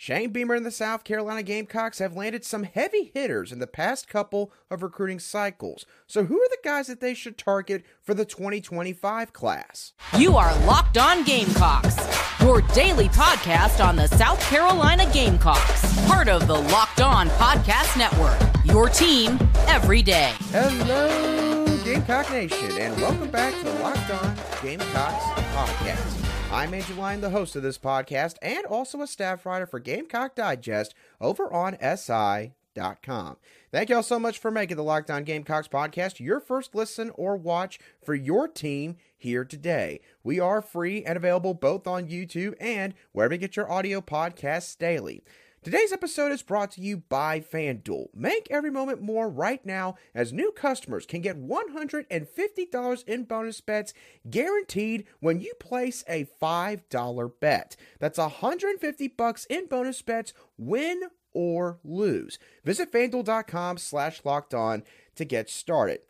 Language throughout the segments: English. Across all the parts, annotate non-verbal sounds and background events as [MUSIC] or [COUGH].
Shane Beamer and the South Carolina Gamecocks have landed some heavy hitters in the past couple of recruiting cycles. So, who are the guys that they should target for the 2025 class? You are Locked On Gamecocks, your daily podcast on the South Carolina Gamecocks, part of the Locked On Podcast Network. Your team every day. Hello, Gamecock Nation, and welcome back to the Locked On Gamecocks podcast. I'm Andrew Lind, the host of this podcast, and also a staff writer for Gamecock Digest over on SI.com. Thank y'all so much for making the Locked On Gamecocks podcast your first listen or watch for your team here today. We are free and available both on YouTube and wherever you get your audio podcasts daily. Today's episode is brought to you by FanDuel. Make every moment more right now as new customers can get $150 in bonus bets guaranteed when you place a $5 bet. That's 150 bucks in bonus bets, win or lose. Visit fanduel.com slash locked on to get started.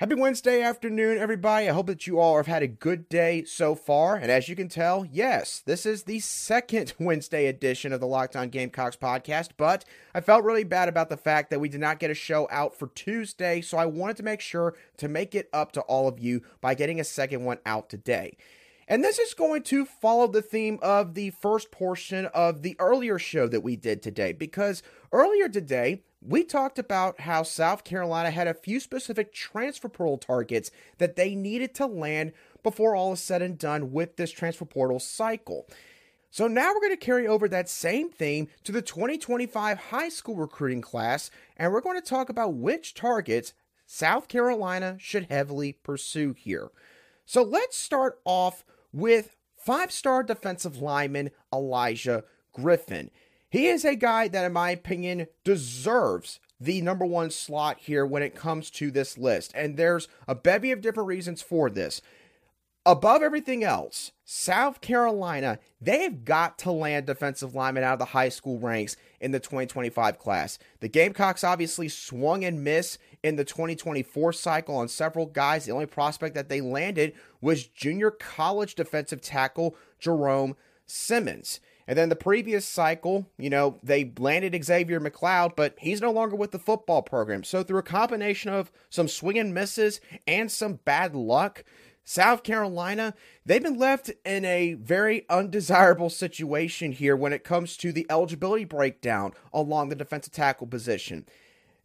Happy Wednesday afternoon, everybody. I hope that you all have had a good day so far. And as you can tell, yes, this is the second [LAUGHS] Wednesday edition of the Locked On Gamecocks podcast. But I felt really bad about the fact that we did not get a show out for Tuesday. So I wanted to make sure to make it up to all of you by getting a second one out today. And this is going to follow the theme of the first portion of the earlier show that we did today. Because earlier today, we talked about how South Carolina had a few specific transfer portal targets that they needed to land before all is said and done with this transfer portal cycle. So now we're going to carry over that same theme to the 2025 high school recruiting class, and we're going to talk about which targets South Carolina should heavily pursue here. So let's start off with five star defensive lineman Elijah Griffin. He is a guy that, in my opinion, deserves the number one slot here when it comes to this list. And there's a bevy of different reasons for this. Above everything else, South Carolina, they've got to land defensive linemen out of the high school ranks in the 2025 class. The Gamecocks obviously swung and missed in the 2024 cycle on several guys. The only prospect that they landed was junior college defensive tackle Jerome Simmons. And then the previous cycle, you know, they landed Xavier McLeod, but he's no longer with the football program. So through a combination of some swing and misses and some bad luck, South Carolina, they've been left in a very undesirable situation here when it comes to the eligibility breakdown along the defensive tackle position.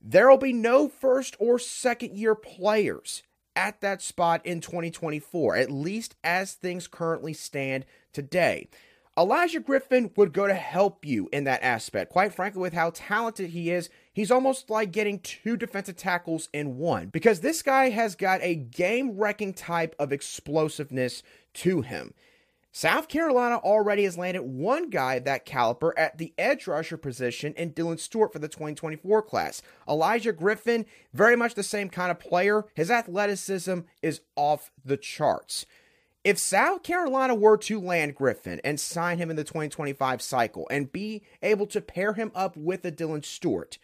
There will be no first or second year players at that spot in 2024, at least as things currently stand today. Elijah Griffin would go to help you in that aspect. Quite frankly, with how talented he is, he's almost like getting two defensive tackles in one because this guy has got a game wrecking type of explosiveness to him. South Carolina already has landed one guy of that caliber at the edge rusher position in Dylan Stewart for the 2024 class. Elijah Griffin, very much the same kind of player. His athleticism is off the charts. If South Carolina were to land Griffin and sign him in the 2025 cycle and be able to pair him up with a Dylan Stewart,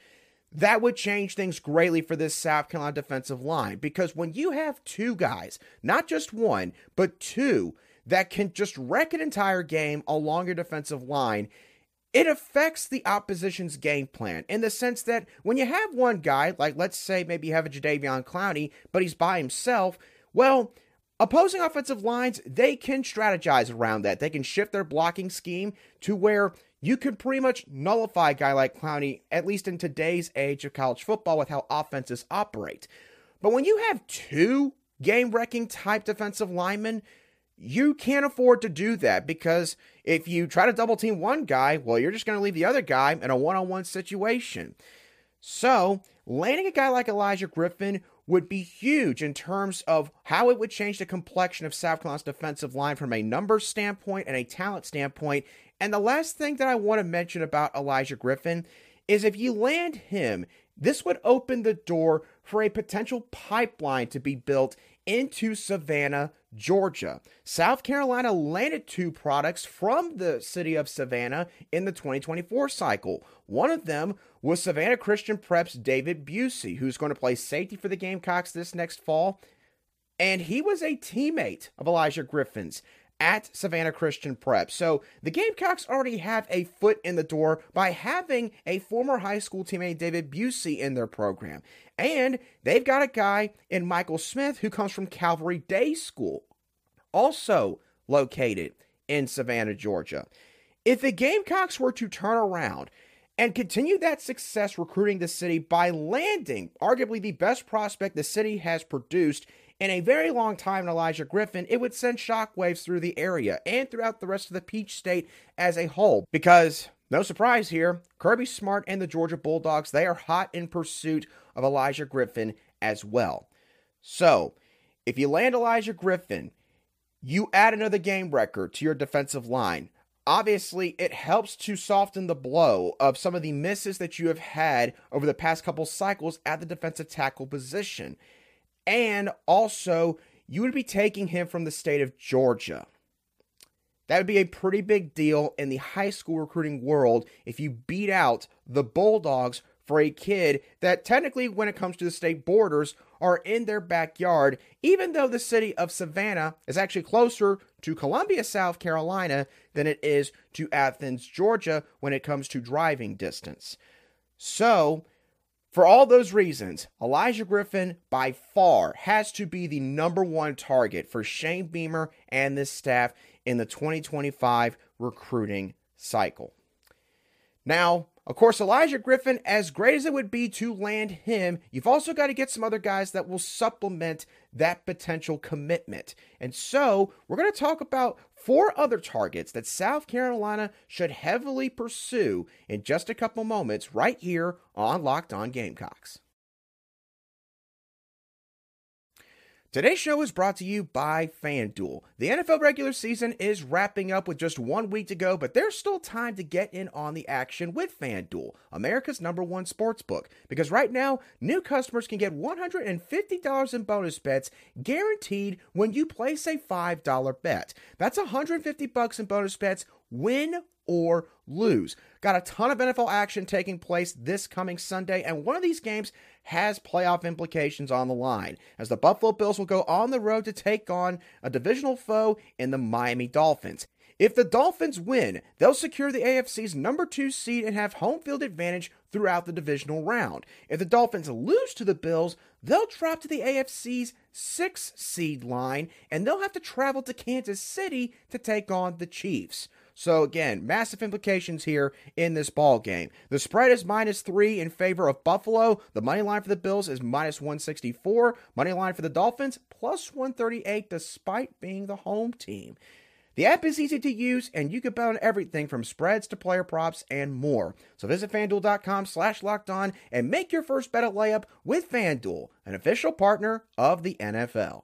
that would change things greatly for this South Carolina defensive line. Because when you have two guys, not just one, but two that can just wreck an entire game along your defensive line, it affects the opposition's game plan in the sense that when you have one guy, like let's say maybe you have a Jadeveon Clowney, but he's by himself, well, Opposing offensive lines, they can strategize around that. They can shift their blocking scheme to where you can pretty much nullify a guy like Clowney, at least in today's age of college football, with how offenses operate. But when you have two game wrecking type defensive linemen, you can't afford to do that because if you try to double team one guy, well, you're just going to leave the other guy in a one on one situation. So, landing a guy like Elijah Griffin would be huge in terms of how it would change the complexion of South Carolina's defensive line from a numbers standpoint and a talent standpoint. And the last thing that I want to mention about Elijah Griffin is if you land him, this would open the door for a potential pipeline to be built into Savannah, Georgia. South Carolina landed two products from the city of Savannah in the 2024 cycle. One of them was Savannah Christian Prep's David Busey, who's going to play safety for the Gamecocks this next fall. And he was a teammate of Elijah Griffin's at Savannah Christian Prep. So the Gamecocks already have a foot in the door by having a former high school teammate, David Busey, in their program. And they've got a guy in Michael Smith who comes from Calvary Day School, also located in Savannah, Georgia. If the Gamecocks were to turn around and continue that success recruiting the city by landing arguably the best prospect the city has produced in a very long time in Elijah Griffin, it would send shockwaves through the area and throughout the rest of the Peach State as a whole. Because, no surprise here, Kirby Smart and the Georgia Bulldogs, they are hot in pursuit of Elijah Griffin as well. So, if you land Elijah Griffin, you add another game record to your defensive line. Obviously, it helps to soften the blow of some of the misses that you have had over the past couple cycles at the defensive tackle position. And also, you would be taking him from the state of Georgia. That would be a pretty big deal in the high school recruiting world if you beat out the Bulldogs for a kid that technically, when it comes to the state borders, are in their backyard, even though the city of Savannah is actually closer to Columbia, South Carolina, than it is to Athens, Georgia, when it comes to driving distance. So, for all those reasons, Elijah Griffin by far has to be the number one target for Shane Beamer and this staff in the 2025 recruiting cycle. Now, of course, Elijah Griffin, as great as it would be to land him, you've also got to get some other guys that will supplement that potential commitment. And so, we're going to talk about four other targets that South Carolina should heavily pursue in just a couple moments right here on Locked On Gamecocks. Today's show is brought to you by FanDuel. The NFL regular season is wrapping up with just one week to go, but there's still time to get in on the action with FanDuel, America's number one sports book. Because right now, new customers can get $150 in bonus bets guaranteed when you place a $5 bet. That's 150 bucks in bonus bets, win or lose. Got a ton of NFL action taking place this coming Sunday, and one of these games has playoff implications on the line, as the Buffalo Bills will go on the road to take on a divisional foe in the Miami Dolphins. If the Dolphins win, they'll secure the AFC's number two seed and have home field advantage throughout the divisional round. If the Dolphins lose to the Bills, they'll drop to the AFC's six seed line and they'll have to travel to Kansas City to take on the Chiefs. So again, massive implications here in this ball game. The spread is minus three in favor of Buffalo. The money line for the Bills is minus 164. Money line for the Dolphins plus 138, despite being the home team. The app is easy to use, and you can bet on everything from spreads to player props and more. So visit fanduel.com slash locked on and make your first bet a layup with FanDuel, an official partner of the NFL.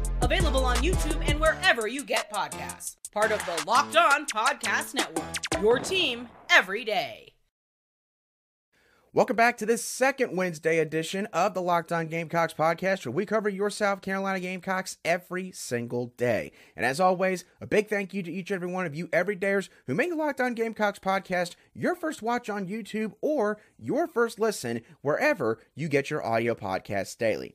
Available on YouTube and wherever you get podcasts. Part of the Locked On Podcast Network. Your team every day. Welcome back to this second Wednesday edition of the Locked On Gamecocks podcast, where we cover your South Carolina Gamecocks every single day. And as always, a big thank you to each and every one of you everydayers who make the Locked On Gamecocks podcast your first watch on YouTube or your first listen wherever you get your audio podcasts daily.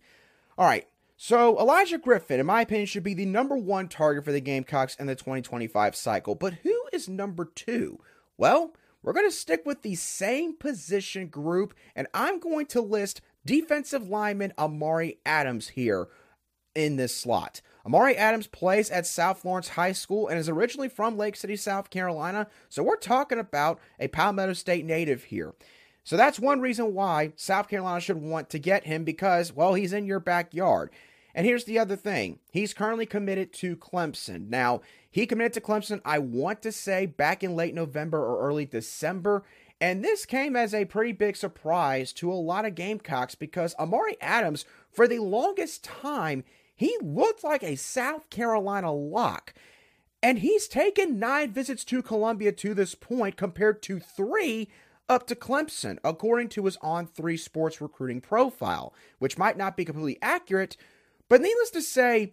All right, so, Elijah Griffin, in my opinion, should be the number one target for the Gamecocks in the 2025 cycle. But who is number two? Well, we're going to stick with the same position group, and I'm going to list defensive lineman Amari Adams here in this slot. Amari Adams plays at South Florence High School and is originally from Lake City, South Carolina. So we're talking about a Palmetto State native here. So that's one reason why South Carolina should want to get him because, well, he's in your backyard. And here's the other thing he's currently committed to Clemson. Now, he committed to Clemson, I want to say, back in late November or early December. And this came as a pretty big surprise to a lot of Gamecocks because Amari Adams, for the longest time, he looked like a South Carolina lock. And he's taken nine visits to Columbia to this point compared to three up to Clemson, according to his On 3 Sports recruiting profile, which might not be completely accurate, but needless to say,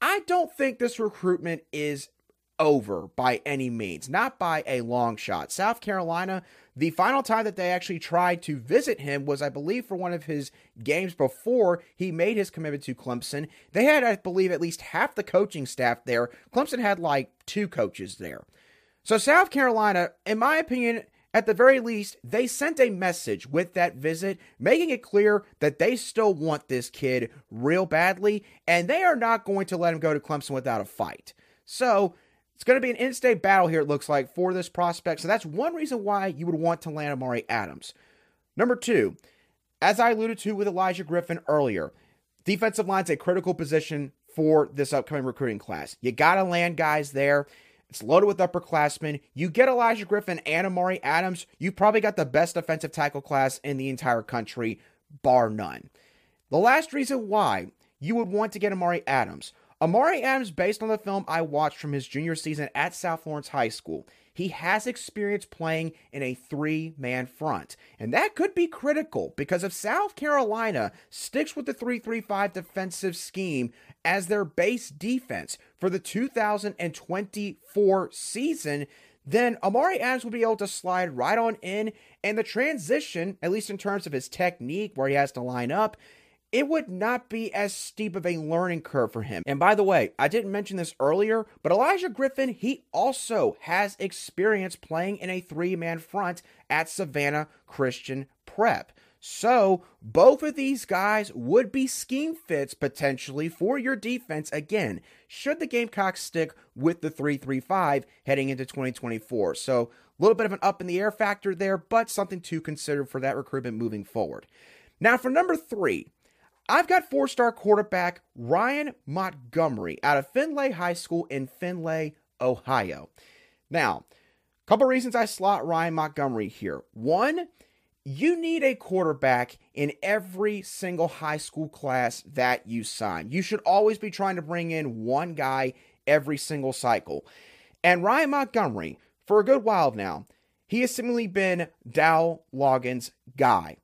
I don't think this recruitment is over by any means, not by a long shot. South Carolina, the final time that they actually tried to visit him was, I believe, for one of his games before he made his commitment to Clemson. They had, I believe, at least half the coaching staff there. Clemson had like two coaches there. So, South Carolina, in my opinion, at the very least, they sent a message with that visit, making it clear that they still want this kid real badly, and they are not going to let him go to Clemson without a fight. So, it's going to be an in state battle here, it looks like, for this prospect. So, that's one reason why you would want to land Amari Adams. Number two, as I alluded to with Elijah Griffin earlier, defensive line's a critical position for this upcoming recruiting class. You got to land guys there. It's loaded with upperclassmen. You get Elijah Griffin and Amari Adams, you probably got the best defensive tackle class in the entire country, bar none. The last reason why you would want to get Amari Adams. Amari Adams, based on the film I watched from his junior season at South Florence High School, he has experience playing in a three man front. And that could be critical because if South Carolina sticks with the 3 3 5 defensive scheme as their base defense for the 2024 season, then Amari Adams will be able to slide right on in. And the transition, at least in terms of his technique, where he has to line up, it would not be as steep of a learning curve for him. And by the way, I didn't mention this earlier, but Elijah Griffin, he also has experience playing in a three man front at Savannah Christian Prep. So, both of these guys would be scheme fits potentially for your defense again, should the Gamecocks stick with the 335 heading into 2024. So, a little bit of an up in the air factor there, but something to consider for that recruitment moving forward. Now, for number three, I've got four star quarterback Ryan Montgomery out of Findlay High School in Findlay, Ohio. Now, a couple reasons I slot Ryan Montgomery here. One, you need a quarterback in every single high school class that you sign. You should always be trying to bring in one guy every single cycle. And Ryan Montgomery, for a good while now, he has seemingly been Dowell Loggains' guy.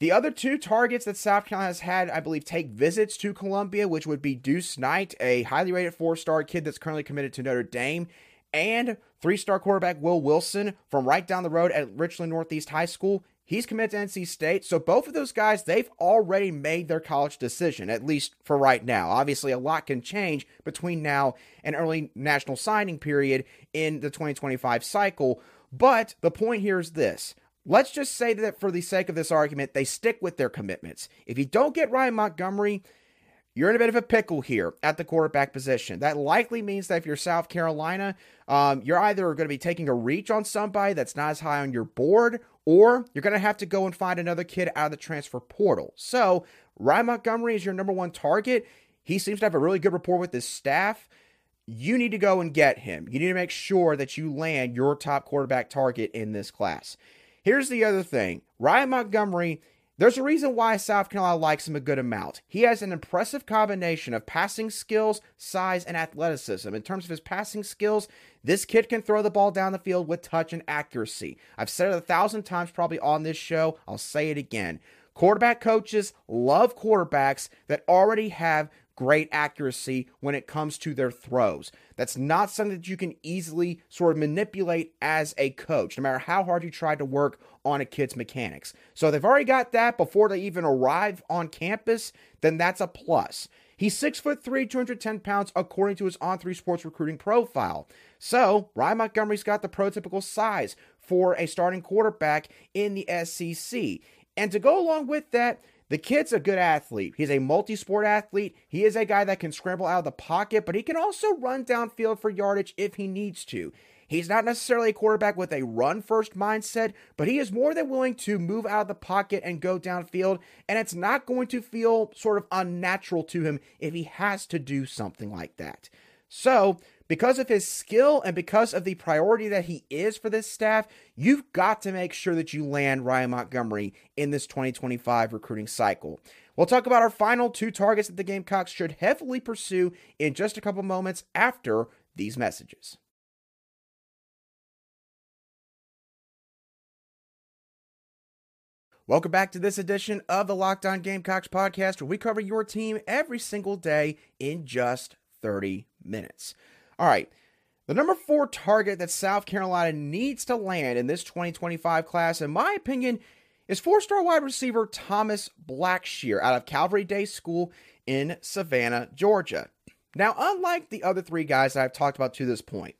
The other two targets that South Carolina has had, I believe, take visits to Columbia, which would be Deuce Knight, a highly rated four star kid that's currently committed to Notre Dame, and three star quarterback Will Wilson from right down the road at Richland Northeast High School. He's committed to NC State. So both of those guys, they've already made their college decision, at least for right now. Obviously, a lot can change between now and early national signing period in the 2025 cycle. But the point here is this Let's just say that for the sake of this argument, they stick with their commitments. If you don't get Ryan Montgomery, you're in a bit of a pickle here at the quarterback position. That likely means that if you're South Carolina, um, you're either going to be taking a reach on somebody that's not as high on your board, or you're going to have to go and find another kid out of the transfer portal. So, Ryan Montgomery is your number one target. He seems to have a really good rapport with his staff. You need to go and get him. You need to make sure that you land your top quarterback target in this class. Here's the other thing Ryan Montgomery, there's a reason why South Carolina likes him a good amount. He has an impressive combination of passing skills, size, and athleticism. In terms of his passing skills, this kid can throw the ball down the field with touch and accuracy. I've said it a thousand times probably on this show. I'll say it again. Quarterback coaches love quarterbacks that already have great accuracy when it comes to their throws. That's not something that you can easily sort of manipulate as a coach, no matter how hard you try to work on a kid's mechanics. So they've already got that before they even arrive on campus, then that's a plus. He's six foot three, 210 pounds, according to his on three sports recruiting profile. So Ryan Montgomery's got the prototypical size for a starting quarterback in the SEC. And to go along with that, the kid's a good athlete. He's a multi sport athlete. He is a guy that can scramble out of the pocket, but he can also run downfield for yardage if he needs to. He's not necessarily a quarterback with a run first mindset, but he is more than willing to move out of the pocket and go downfield, and it's not going to feel sort of unnatural to him if he has to do something like that. So, because of his skill and because of the priority that he is for this staff, you've got to make sure that you land Ryan Montgomery in this 2025 recruiting cycle. We'll talk about our final two targets that the Gamecocks should heavily pursue in just a couple moments after these messages. Welcome back to this edition of the Locked On Gamecocks podcast, where we cover your team every single day in just 30 minutes. All right, the number four target that South Carolina needs to land in this 2025 class, in my opinion, is four star wide receiver Thomas Blackshear out of Calvary Day School in Savannah, Georgia. Now, unlike the other three guys that I've talked about to this point,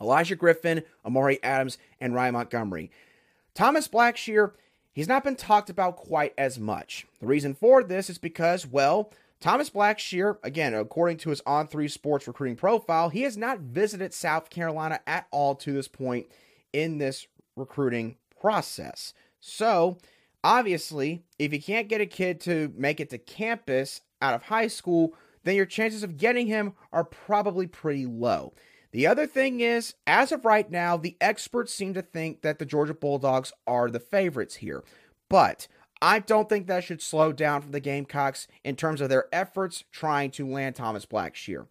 Elijah Griffin, Amari Adams, and Ryan Montgomery, Thomas Blackshear he's not been talked about quite as much. The reason for this is because, well, Thomas Blackshear, again, according to his On 3 Sports recruiting profile, he has not visited South Carolina at all to this point in this recruiting process. So, obviously, if you can't get a kid to make it to campus out of high school, then your chances of getting him are probably pretty low. The other thing is, as of right now, the experts seem to think that the Georgia Bulldogs are the favorites here. But I don't think that should slow down for the Gamecocks in terms of their efforts trying to land Thomas Blackshear.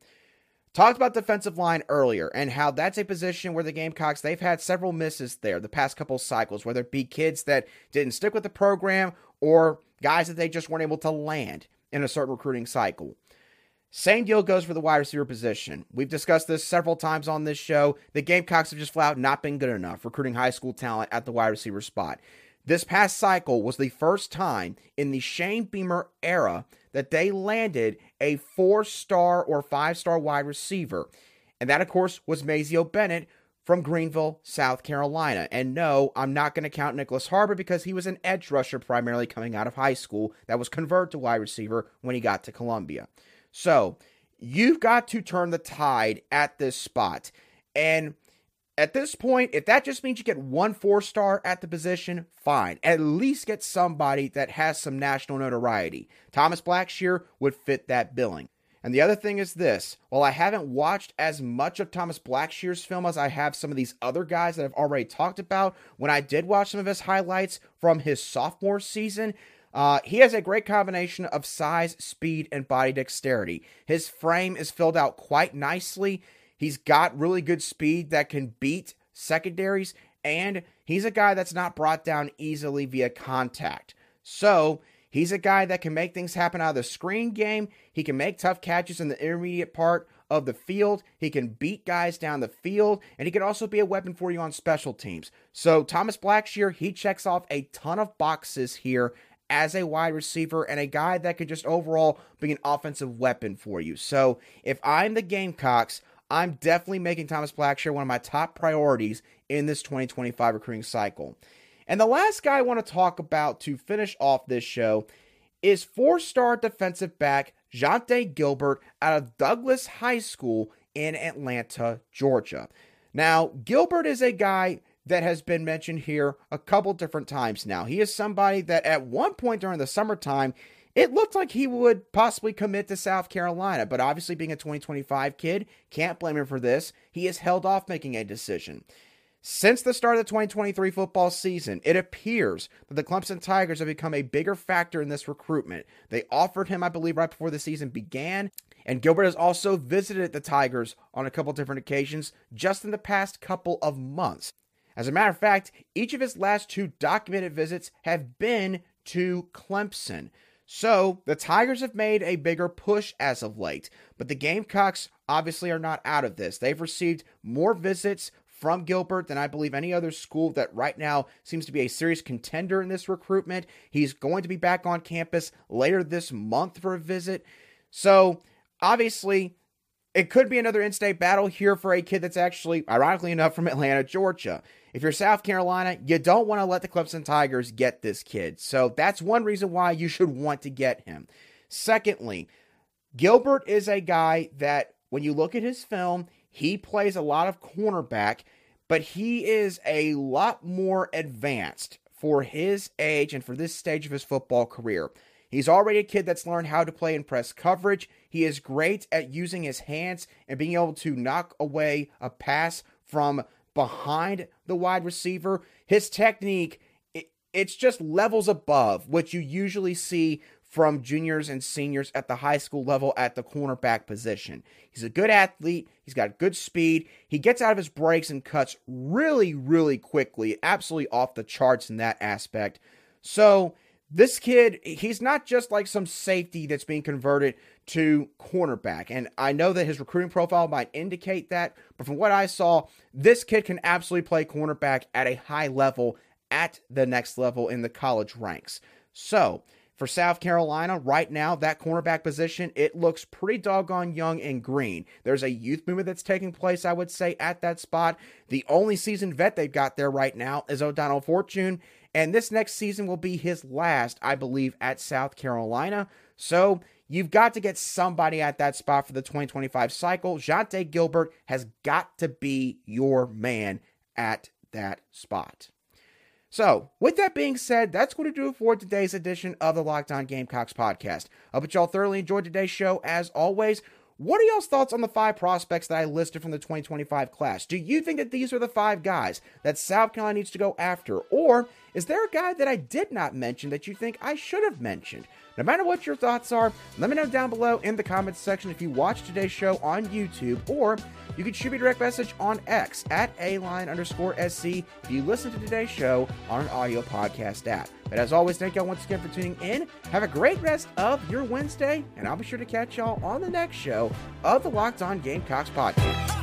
Talked about defensive line earlier and how that's a position where the Gamecocks they've had several misses there the past couple cycles, whether it be kids that didn't stick with the program or guys that they just weren't able to land in a certain recruiting cycle. Same deal goes for the wide receiver position. We've discussed this several times on this show. The Gamecocks have just flat out not been good enough recruiting high school talent at the wide receiver spot. This past cycle was the first time in the Shane Beamer era that they landed a four star or five star wide receiver. And that, of course, was Mazeo Bennett from Greenville, South Carolina. And no, I'm not going to count Nyckoles Harbor because he was an edge rusher primarily coming out of high school that was converted to wide receiver when he got to Columbia. So you've got to turn the tide at this spot. And at this point, if that just means you get one four star at the position, fine. At least get somebody that has some national notoriety. Thomas Blackshear would fit that billing. And the other thing is this while I haven't watched as much of Thomas Blackshear's film as I have some of these other guys that I've already talked about, when I did watch some of his highlights from his sophomore season, uh, he has a great combination of size, speed, and body dexterity. His frame is filled out quite nicely. He's got really good speed that can beat secondaries, and he's a guy that's not brought down easily via contact. So, he's a guy that can make things happen out of the screen game. He can make tough catches in the intermediate part of the field. He can beat guys down the field, and he can also be a weapon for you on special teams. So, Thomas Blackshear, he checks off a ton of boxes here as a wide receiver and a guy that could just overall be an offensive weapon for you. So if I'm the Gamecocks, I'm definitely making Thomas Blackshear one of my top priorities in this 2025 recruiting cycle. And the last guy I want to talk about to finish off this show is four star defensive back Jontae Gilbert out of Douglas High School in Atlanta, Georgia. Now, Gilbert is a guy that has been mentioned here a couple different times now. He is somebody that at one point during the summertime, it looked like he would possibly commit to South Carolina, but obviously, being a 2025 kid, can't blame him for this. He has held off making a decision. Since the start of the 2023 football season, it appears that the Clemson Tigers have become a bigger factor in this recruitment. They offered him, I believe, right before the season began, and Gilbert has also visited the Tigers on a couple different occasions just in the past couple of months. As a matter of fact, each of his last two documented visits have been to Clemson. So the Tigers have made a bigger push as of late, but the Gamecocks obviously are not out of this. They've received more visits from Gilbert than I believe any other school that right now seems to be a serious contender in this recruitment. He's going to be back on campus later this month for a visit. So obviously, it could be another in state battle here for a kid that's actually, ironically enough, from Atlanta, Georgia. If you're South Carolina, you don't want to let the Clemson Tigers get this kid. So that's one reason why you should want to get him. Secondly, Gilbert is a guy that, when you look at his film, he plays a lot of cornerback, but he is a lot more advanced for his age and for this stage of his football career. He's already a kid that's learned how to play in press coverage. He is great at using his hands and being able to knock away a pass from behind the wide receiver. His technique, it, it's just levels above what you usually see from juniors and seniors at the high school level at the cornerback position. He's a good athlete. He's got good speed. He gets out of his breaks and cuts really, really quickly. Absolutely off the charts in that aspect. So, this kid, he's not just like some safety that's being converted to cornerback. And I know that his recruiting profile might indicate that, but from what I saw, this kid can absolutely play cornerback at a high level at the next level in the college ranks. So, for South Carolina, right now, that cornerback position, it looks pretty doggone young and green. There's a youth movement that's taking place, I would say, at that spot. The only seasoned vet they've got there right now is O'Donnell Fortune, and this next season will be his last, I believe, at South Carolina. So you've got to get somebody at that spot for the 2025 cycle. Jontae Gilbert has got to be your man at that spot. So, with that being said, that's going to do it for today's edition of the Locked On Gamecocks podcast. I hope y'all thoroughly enjoyed today's show. As always, what are y'all's thoughts on the five prospects that I listed from the 2025 class? Do you think that these are the five guys that South Carolina needs to go after? Or is there a guy that I did not mention that you think I should have mentioned? No matter what your thoughts are, let me know down below in the comments section if you watch today's show on YouTube or you can shoot me a direct message on X at A line underscore SC if you listen to today's show on an audio podcast app. But as always, thank y'all once again for tuning in. Have a great rest of your Wednesday, and I'll be sure to catch y'all on the next show of the Locked On Gamecocks podcast.